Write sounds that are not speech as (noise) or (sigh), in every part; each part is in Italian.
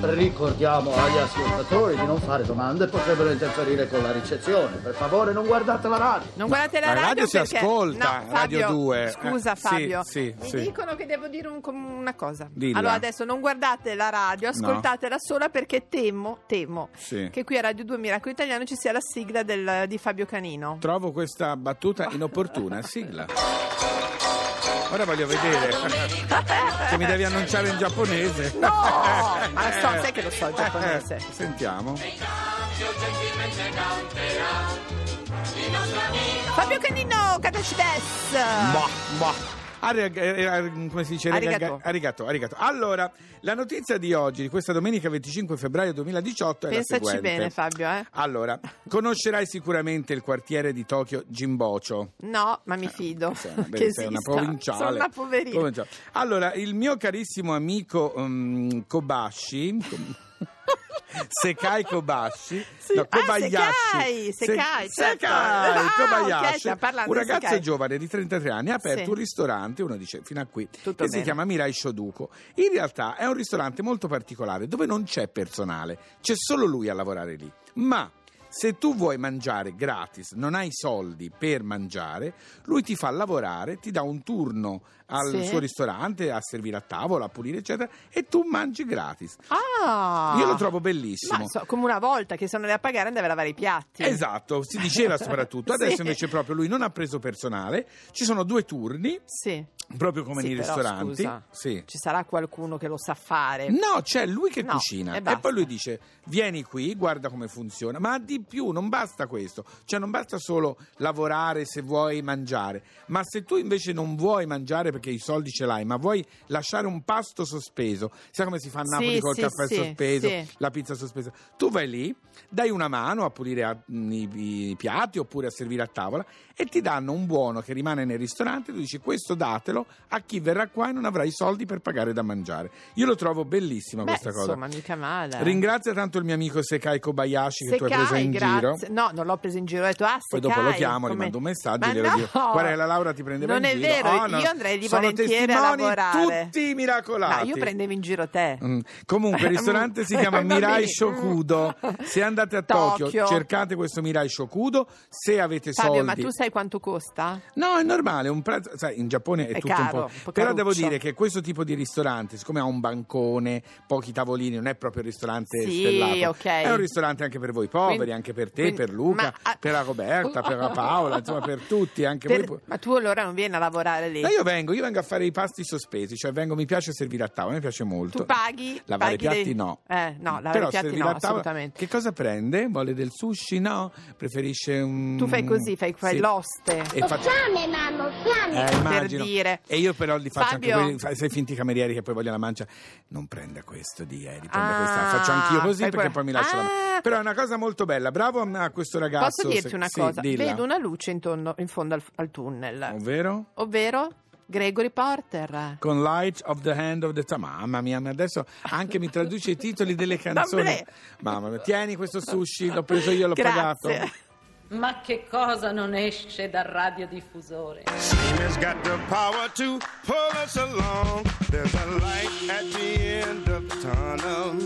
Ricordiamo agli ascoltatori di non fare domande, potrebbero interferire con la ricezione. Per favore, non guardate la radio. Non guardate la La radio, radio si perché... ascolta, no, Radio Fabio, 2. Scusa Eh, sì, Fabio, sì, mi sì. dicono che devo dire un- una cosa. Dilla. Allora adesso non guardate la radio, ascoltatela sola perché temo, temo Sì. che qui a Radio 2 Miracolo Italiano ci sia la sigla del- di Fabio Canino. Trovo questa battuta inopportuna. Sigla. Ora voglio vedere. (laughs) Se mi devi annunciare in giapponese. No! Ma (laughs) so, sai che lo so il giapponese. Eh, Sentiamo. Fabio Canino, Katashi desu! Boh, boh. Eh, eh, come si dice? Arigato. Arigato, arigato. Allora, la notizia di oggi, di questa domenica 25 febbraio 2018 è Pensaci la seguente. bene Fabio, eh? Allora, conoscerai sicuramente il quartiere di Tokyo Jimbocho. No, ma mi fido Sei una, (laughs) che sei una esista. provinciale. Sono una poverina. Provinciale. Allora, il mio carissimo amico um, Kobashi. Sekai Kobashi, Sì. no, Ah, Kobayashi, Sekai, Sekai, Se- certo. Sekai, Ah, Kobayashi, un ragazzo Sekai. giovane di 33 anni ha aperto Sì. un ristorante, uno dice fino a qui, Tutto che si bene. chiama Mirai Shoduko. In realtà è un ristorante molto particolare dove non c'è personale, c'è solo lui a lavorare lì. Ma se tu vuoi mangiare gratis, non hai soldi per mangiare, lui ti fa lavorare, ti dà un turno al Sì. suo ristorante a servire a tavola, a pulire, eccetera, e tu mangi gratis. Ah! Io lo trovo bellissimo. Ma so, come una volta che sono lì a pagare andava a lavare i piatti. Esatto, si diceva (laughs) soprattutto. Adesso Sì. invece proprio lui non ha preso personale, ci sono due turni, Sì. Proprio come Sì, nei ristoranti. scusa, Sì. Ci sarà qualcuno che lo sa fare. No, c'è lui che No, cucina e e, poi lui dice vieni qui, guarda come funziona, ma di più non basta questo, cioè non basta solo lavorare se vuoi mangiare, ma se tu invece non vuoi mangiare perché i soldi ce l'hai, ma vuoi lasciare un pasto sospeso, sai come si fa a Napoli Sì, col sì, caffè sospeso, la pizza sospesa, tu vai lì, dai una mano a pulire a- i, i piatti oppure a servire a tavola e ti danno un buono che rimane nel ristorante, tu dici questo datelo a chi verrà qua e non avrà i soldi per pagare da mangiare. Io lo trovo bellissima Beh, questa cosa. insomma, mica male. Ringrazia tanto il mio amico Sekai Kobayashi che tu hai Sekai, preso in giro. grazie. No, non l'ho preso in giro, ho detto, ah, Poi Sekai, dopo lo chiamo, gli mando un messaggio e glielo no! dico. Guarda che la Laura ti prendeva Non in è giro. vero, Oh, no. io andrei lì Sono volentieri a lavorare. tutti miracolati. No, io prendevo in giro te. Mm. Comunque il (laughs) ristorante si chiama Mirai. Shokudo. (laughs) Se andate a Tokyo, Tokyo. cercate questo Mirai Shokudo. Se avete Fabio, soldi, ma tu sai quanto costa? No, è normale, è un prezzo, sai, in Giappone è, È tutto caro, un un po'. po' Però devo dire che questo tipo di ristorante, siccome ha un bancone, pochi tavolini, non è proprio il ristorante Sì, stellato. ok. È un ristorante anche per voi poveri, Quindi- anche per te, quindi- per Luca, ma- ah- per la Roberta, per la Paola, insomma per tutti, anche Per- voi. Ma tu allora non vieni a lavorare lì? No, io vengo, io vengo a fare i pasti sospesi, cioè vengo, mi piace servire a tavola, mi piace molto. Tu paghi? Lavare paghi i piatti dei- no. Eh, no, lavare Però i piatti no, a tavola, assolutamente. Che cosa prende? Vuole del sushi? No? Preferisce un... Tu fai così, fai, fai Sì. l'oste. E faccio... fame, mamma, fame. Eh, immagino. dire. E io però li faccio Fabio. anche quelli, sai finti camerieri che poi vogliono la mancia. Non prenda questo di ieri, prenda Ah, questa. Faccio anch'io così perché que- poi mi lascia la Ah. mancia. Però è una cosa molto bella. Bravo a, questo ragazzo. Posso dirti se- una sì, cosa? dilla. Vedo una luce intorno- in fondo al, al tunnel, Ovvero? ovvero Gregory Porter. Con Light of the Hand of the Time. Mamma mia, adesso anche mi traduce i titoli delle (laughs) canzoni. Mamma mia, tieni questo sushi, l'ho preso io, l'ho Grazie. pagato. Ma che cosa non esce dal radiodiffusore? Has got the power to pull us along. There's a light at the end of the tunnel.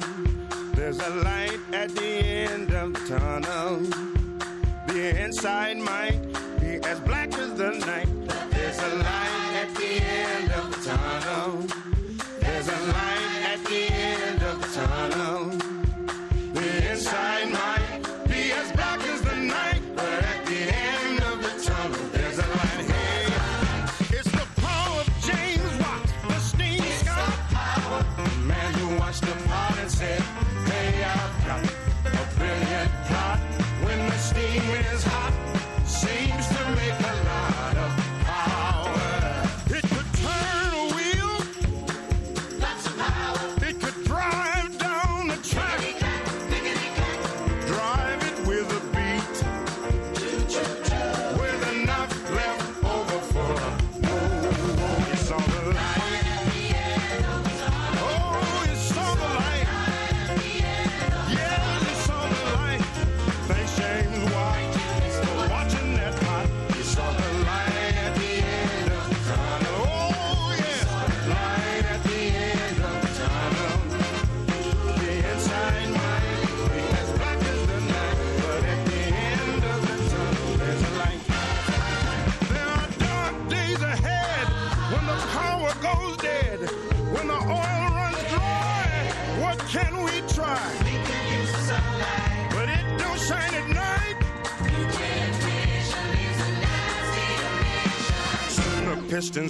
There's a light at the end of the tunnel. The inside might be as black as the night.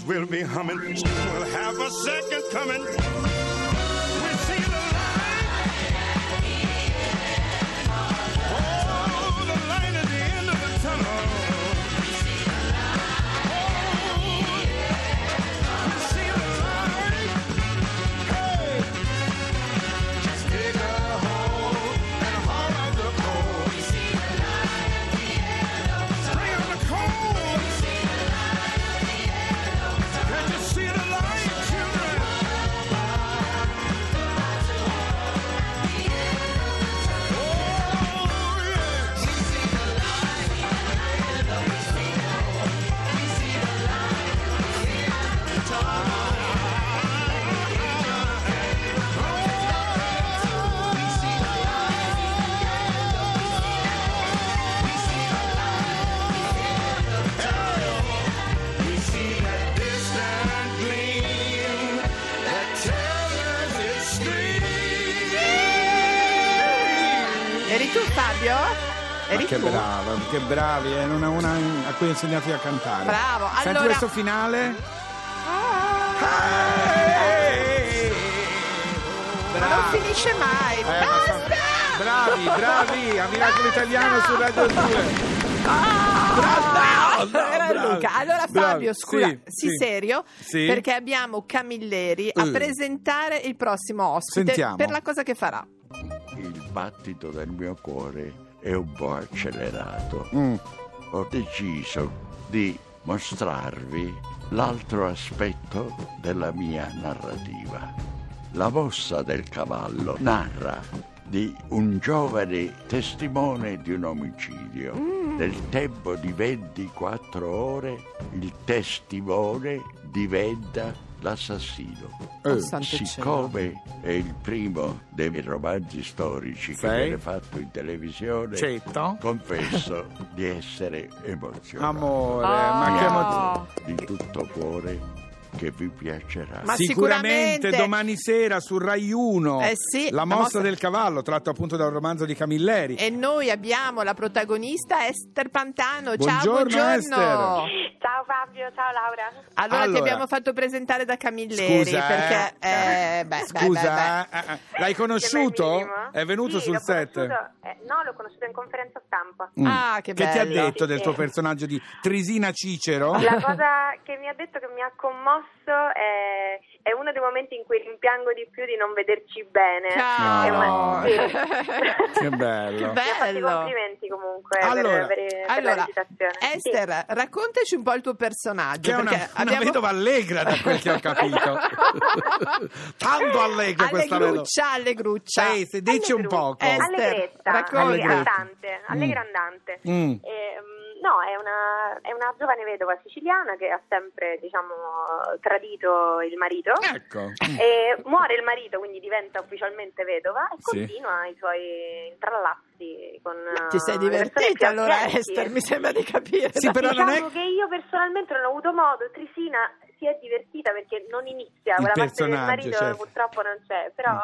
Will be humming. We'll have a second coming. Eri tu Fabio? Eri che tu? brava, che bravi, eh, non è una a cui ho insegnato a cantare. Bravo, Senti allora- questo finale? Ma non finisce mai. Eh, Basta! Bravi, bravi, a Miracolo Italiano su Radio 2. Ah, Era bravi, Luca. Allora. Fabio, scusa, Sì, sii sì. serio Sì. perché abbiamo Camilleri a Eh. presentare il prossimo ospite Sentiamo. per la cosa che farà. Il battito del mio cuore è un po' accelerato. Mm. Ho deciso di mostrarvi l'altro aspetto della mia narrativa. La mossa del cavallo narra di un giovane testimone di un omicidio. Nel tempo di 24 ore il testimone diventa l'assassino. Cielo. Siccome è il primo dei romanzi storici che Sì. viene fatto in televisione, Certo. confesso di essere emozionato. Amore, Oh. ma che Ah. emozione. Di tutto cuore che vi piacerà. Ma Sicuramente sicuramente- domani sera su Rai 1 Eh sì, La la mossa mossa- del cavallo, tratto appunto da un romanzo di Camilleri. E noi abbiamo la protagonista Esther Pantano. Buongiorno, Ciao, Esther. buongiorno. Ciao Fabio, ciao Laura. Allora, ti Allora. abbiamo fatto presentare da Camilleri Scusa, perché eh. eh, beh, Scusa, beh, beh. eh, eh, l'hai conosciuto? È venuto Sì, sul set? eh, no, l'ho conosciuto in conferenza stampa. Mm. Ah, che ti ha detto del Sì, tuo sì. personaggio di Trisina Cicero? La (laughs) cosa che mi ha detto che mi ha commosso è, è uno dei momenti in cui rimpiango di più di non vederci bene. Ciao. No. sì. Che (laughs) bello. Che bello. complimenti comunque Allora, per, per- per la Allora, recitazione. Sì. Esther, raccontaci un po' il tuo personaggio. Che è una, una abbiamo... vedova allegra da quel che ho capito. (laughs) Tanto allegra questa vedova. Allegruccia, allegruccia. Sì, sì, dici un poco. Eh, Allegrezza, racconta. allegra andante, allegra Mm. andante. No, è una, è una giovane vedova siciliana che ha sempre, diciamo, tradito il marito. Ecco. E muore il marito, quindi diventa ufficialmente vedova e Sì. continua i suoi intrallazzi con Ti sei eh, divertita allora. Esther? Mi sembra di capire. Sì, però non è- Diciamo che io personalmente non ho avuto modo, Trisina si è divertita perché non inizia, Il quella parte del personaggio, marito certo. purtroppo non c'è, però...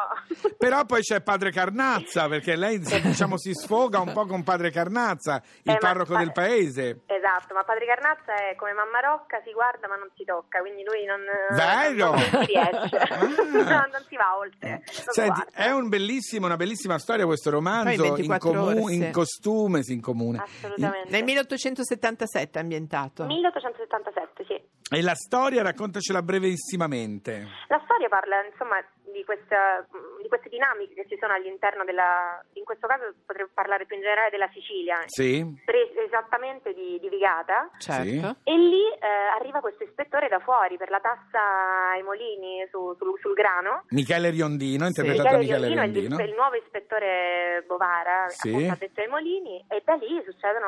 Però poi c'è padre Carnazza, perché lei si- (laughs) diciamo, si sfoga un po' con padre Carnazza, il Eh, ma- parroco ma- del paese. Esatto, ma Padre Carnazza è come mamma Rocca, si guarda ma non si tocca, quindi lui non, Vero? non si riesce, (laughs) Ah. no, (laughs) non si va oltre. non Senti, guarda. è un bellissimo, una bellissima storia questo Poi romanzo, in, 24 comu- ore, in sì. costume, sì, in comune. Assolutamente. Nel 1877 è ambientato. 1877, sì. E la storia, raccontacela brevissimamente. La storia parla insomma di, questa- di queste dinamiche che ci sono all'interno della, in questo caso potrei parlare più in generale della Sicilia, Sì? pre- esattamente di, di Vigata. Certo. E lì eh, arriva questo ispettore da fuori per la tassa ai molini su- sul- sul grano. Michele Riondino, interpretato da Michele Riondino è il, il nuovo ispettore Bovara, Sì. addetto ai molini, e da lì succedono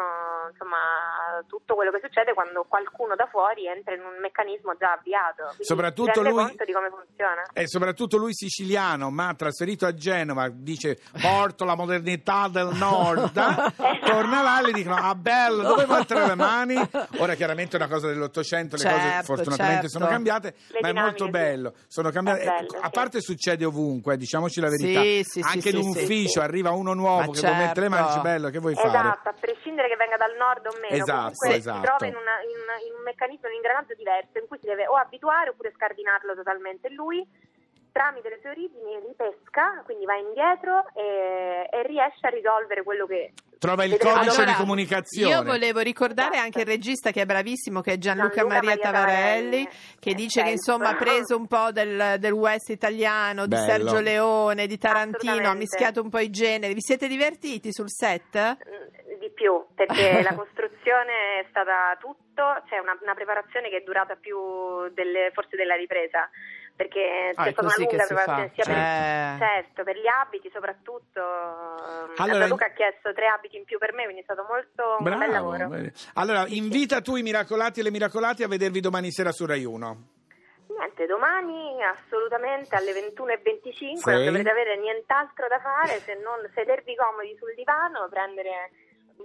insomma tutto quello che succede quando qualcuno da fuori entra in un meccanismo già avviato. Quindi Soprattutto lui- conto di come funziona. E soprattutto lui siciliano, ma trasferito a Genova, dice porto la modernità del nord, (laughs) torna là e le dicono ah bello, dove mettere le mani? Ora chiaramente è una cosa dell'Ottocento, le cose Certo, fortunatamente certo. sono cambiate, Le ma è molto sì. bello, sono cambiate. È bello, a sì. parte succede ovunque, diciamoci la verità, Sì, sì, sì, anche sì, in un sì, ufficio sì. arriva uno nuovo Ma che vuole mettere le mani, certo. dice bello, che vuoi fare? Esatto, a prescindere che venga dal nord o meno, Esatto. comunque esatto. si trova in, una- in in un meccanismo, in un ingranaggio diverso in cui si deve o abituare oppure scardinarlo totalmente. Lui tramite le sue origini ripesca, quindi va indietro e, e riesce a risolvere quello che Trova il vedremo codice dopo. di comunicazione. Io volevo ricordare Esatto. anche il regista che è bravissimo, che è Gianluca, Gianluca Maria, Maria Tavarelli, Tavarelli, che è dice che insomma ha preso un po' del, del West italiano, di Bello. Sergio Leone, di Tarantino, ha mischiato un po' i generi. Vi siete divertiti sul set? Mm, di più, perché (laughs) la costruzione è stata tutto, c'è una, una preparazione che è durata più delle, forse della ripresa, perché Ah, c'è stata una lunga preparazione sia Eh. per, certo, per gli abiti soprattutto. Allora- Luca ha chiesto tre abiti in più per me, quindi è stato molto un bel Bravo, lavoro. bene. Allora, invita tu i miracolati e le miracolate a vedervi domani sera su Rai 1. Niente, domani assolutamente alle 21.25 Sì. non dovrete avere nient'altro da fare se non sedervi comodi sul divano, prendere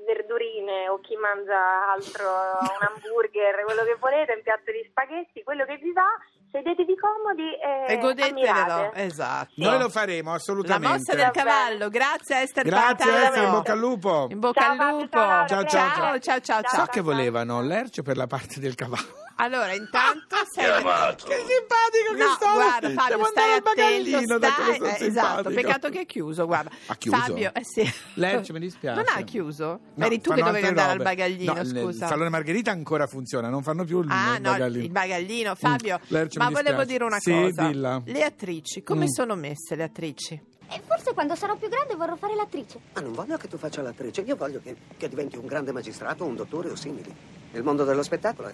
verdurine o chi mangia altro, un hamburger, quello che volete, un piatto di spaghetti, quello che vi va, sedetevi comodi e, E godetevelo. ammirate. Esatto. Noi lo faremo La assolutamente. mossa del cavallo, grazie a Esther Grazie Pantano. Esther, in bocca al lupo. In bocca Ciao, al lupo. ciao, Ciao, ciao, ciao, ciao, ciao, So ciao. che volevano l'ercio per la parte del cavallo. Allora, intanto sei Che simpatico che No, stavi! guarda Fabio, Devo stai andare al bagaglino attento, stai, eh, esatto, peccato che è chiuso, guarda. Ha chiuso? Fabio, eh sì. Lercio, mi dispiace. Non ha chiuso? No, Eri tu che dovevi andare robe. al bagaglino, No, scusa. Il Salone Margherita ancora funziona, non fanno più il, Ah, il no, bagaglino. il bagaglino. Fabio, Mm, Lercio, ma mi volevo dire una Sì, cosa. dilla. Le attrici, come Mm. sono messe le attrici? E forse quando sarò più grande vorrò fare l'attrice. Ma non voglio che tu faccia l'attrice, io voglio che, che diventi un grande magistrato, un dottore o simili. Il mondo dello spettacolo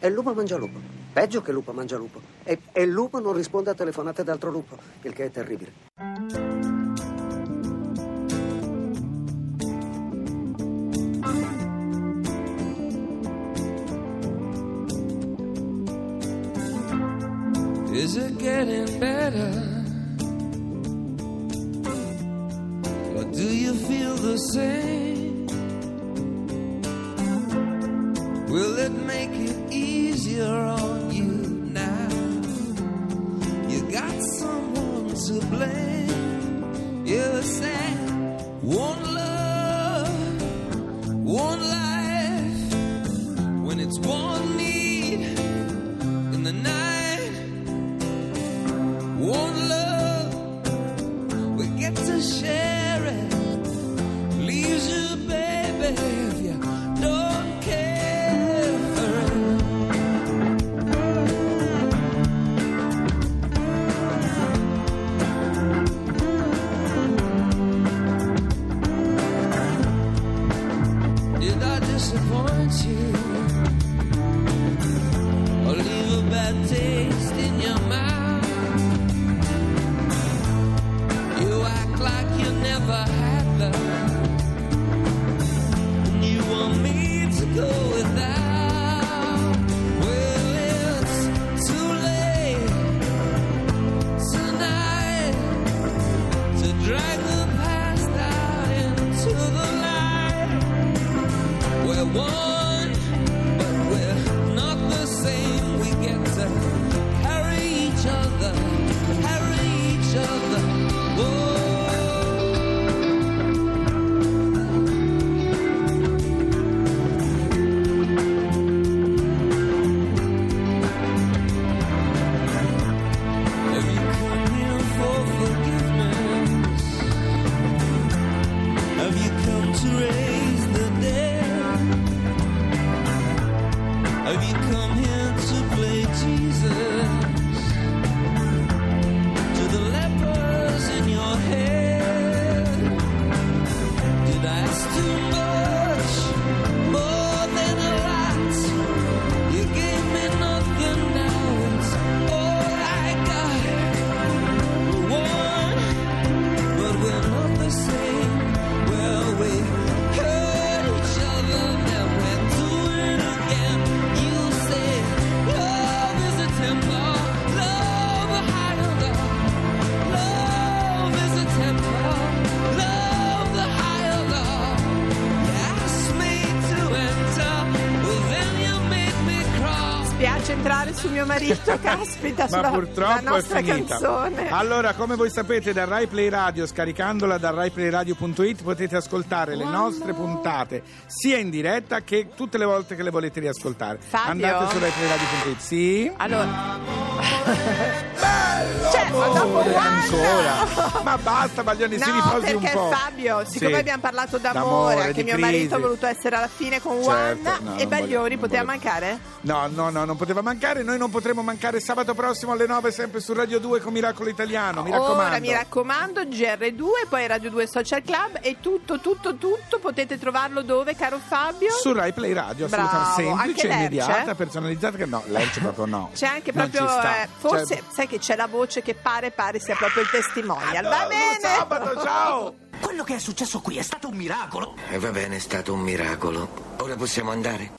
è, è lupo mangia lupo. Peggio che lupo mangia lupo. E, e il lupo non risponde a telefonate d'altro lupo, il che è terribile. To blame. You say, one marito, caspita, Ma sulla la purtroppo è nostra finita. canzone. Allora, come voi sapete, da Rai Play Radio, scaricandola da raiplayradio.it, potete ascoltare le nostre puntate sia in diretta che tutte le volte che le volete riascoltare. Fabio? Andate su raiplayradio.it. Sì. Allora, (laughs) ma dopo Juan! ancora. Ma basta, Baglioni, si no, riposi un perché po'. Fabio, siccome Sì. abbiamo parlato d'amore, D'amore, anche mio crisi. marito ha voluto essere alla fine con Certo, no, e Baglioni, poteva mancare? No, no, no, non poteva mancare. Noi non potremo mancare sabato prossimo alle 9 sempre su Radio 2 con Miracolo Italiano. Mi raccomando. Ora mi raccomando, GR2, poi Radio 2 Social Club e tutto, tutto, tutto potete trovarlo dove, caro Fabio? Su Rai Play Radio, Bravo, assolutamente semplice, anche Lerch, immediata, personalizzata. Che no, Lerch proprio (laughs) no. C'è anche proprio, eh, forse, Cioè, sai che c'è la voce che pare, pare sia proprio il testimonial. Va bene? sabato, ciao! Quello che è successo qui è stato un miracolo. E va bene, è stato un miracolo. Ora possiamo andare?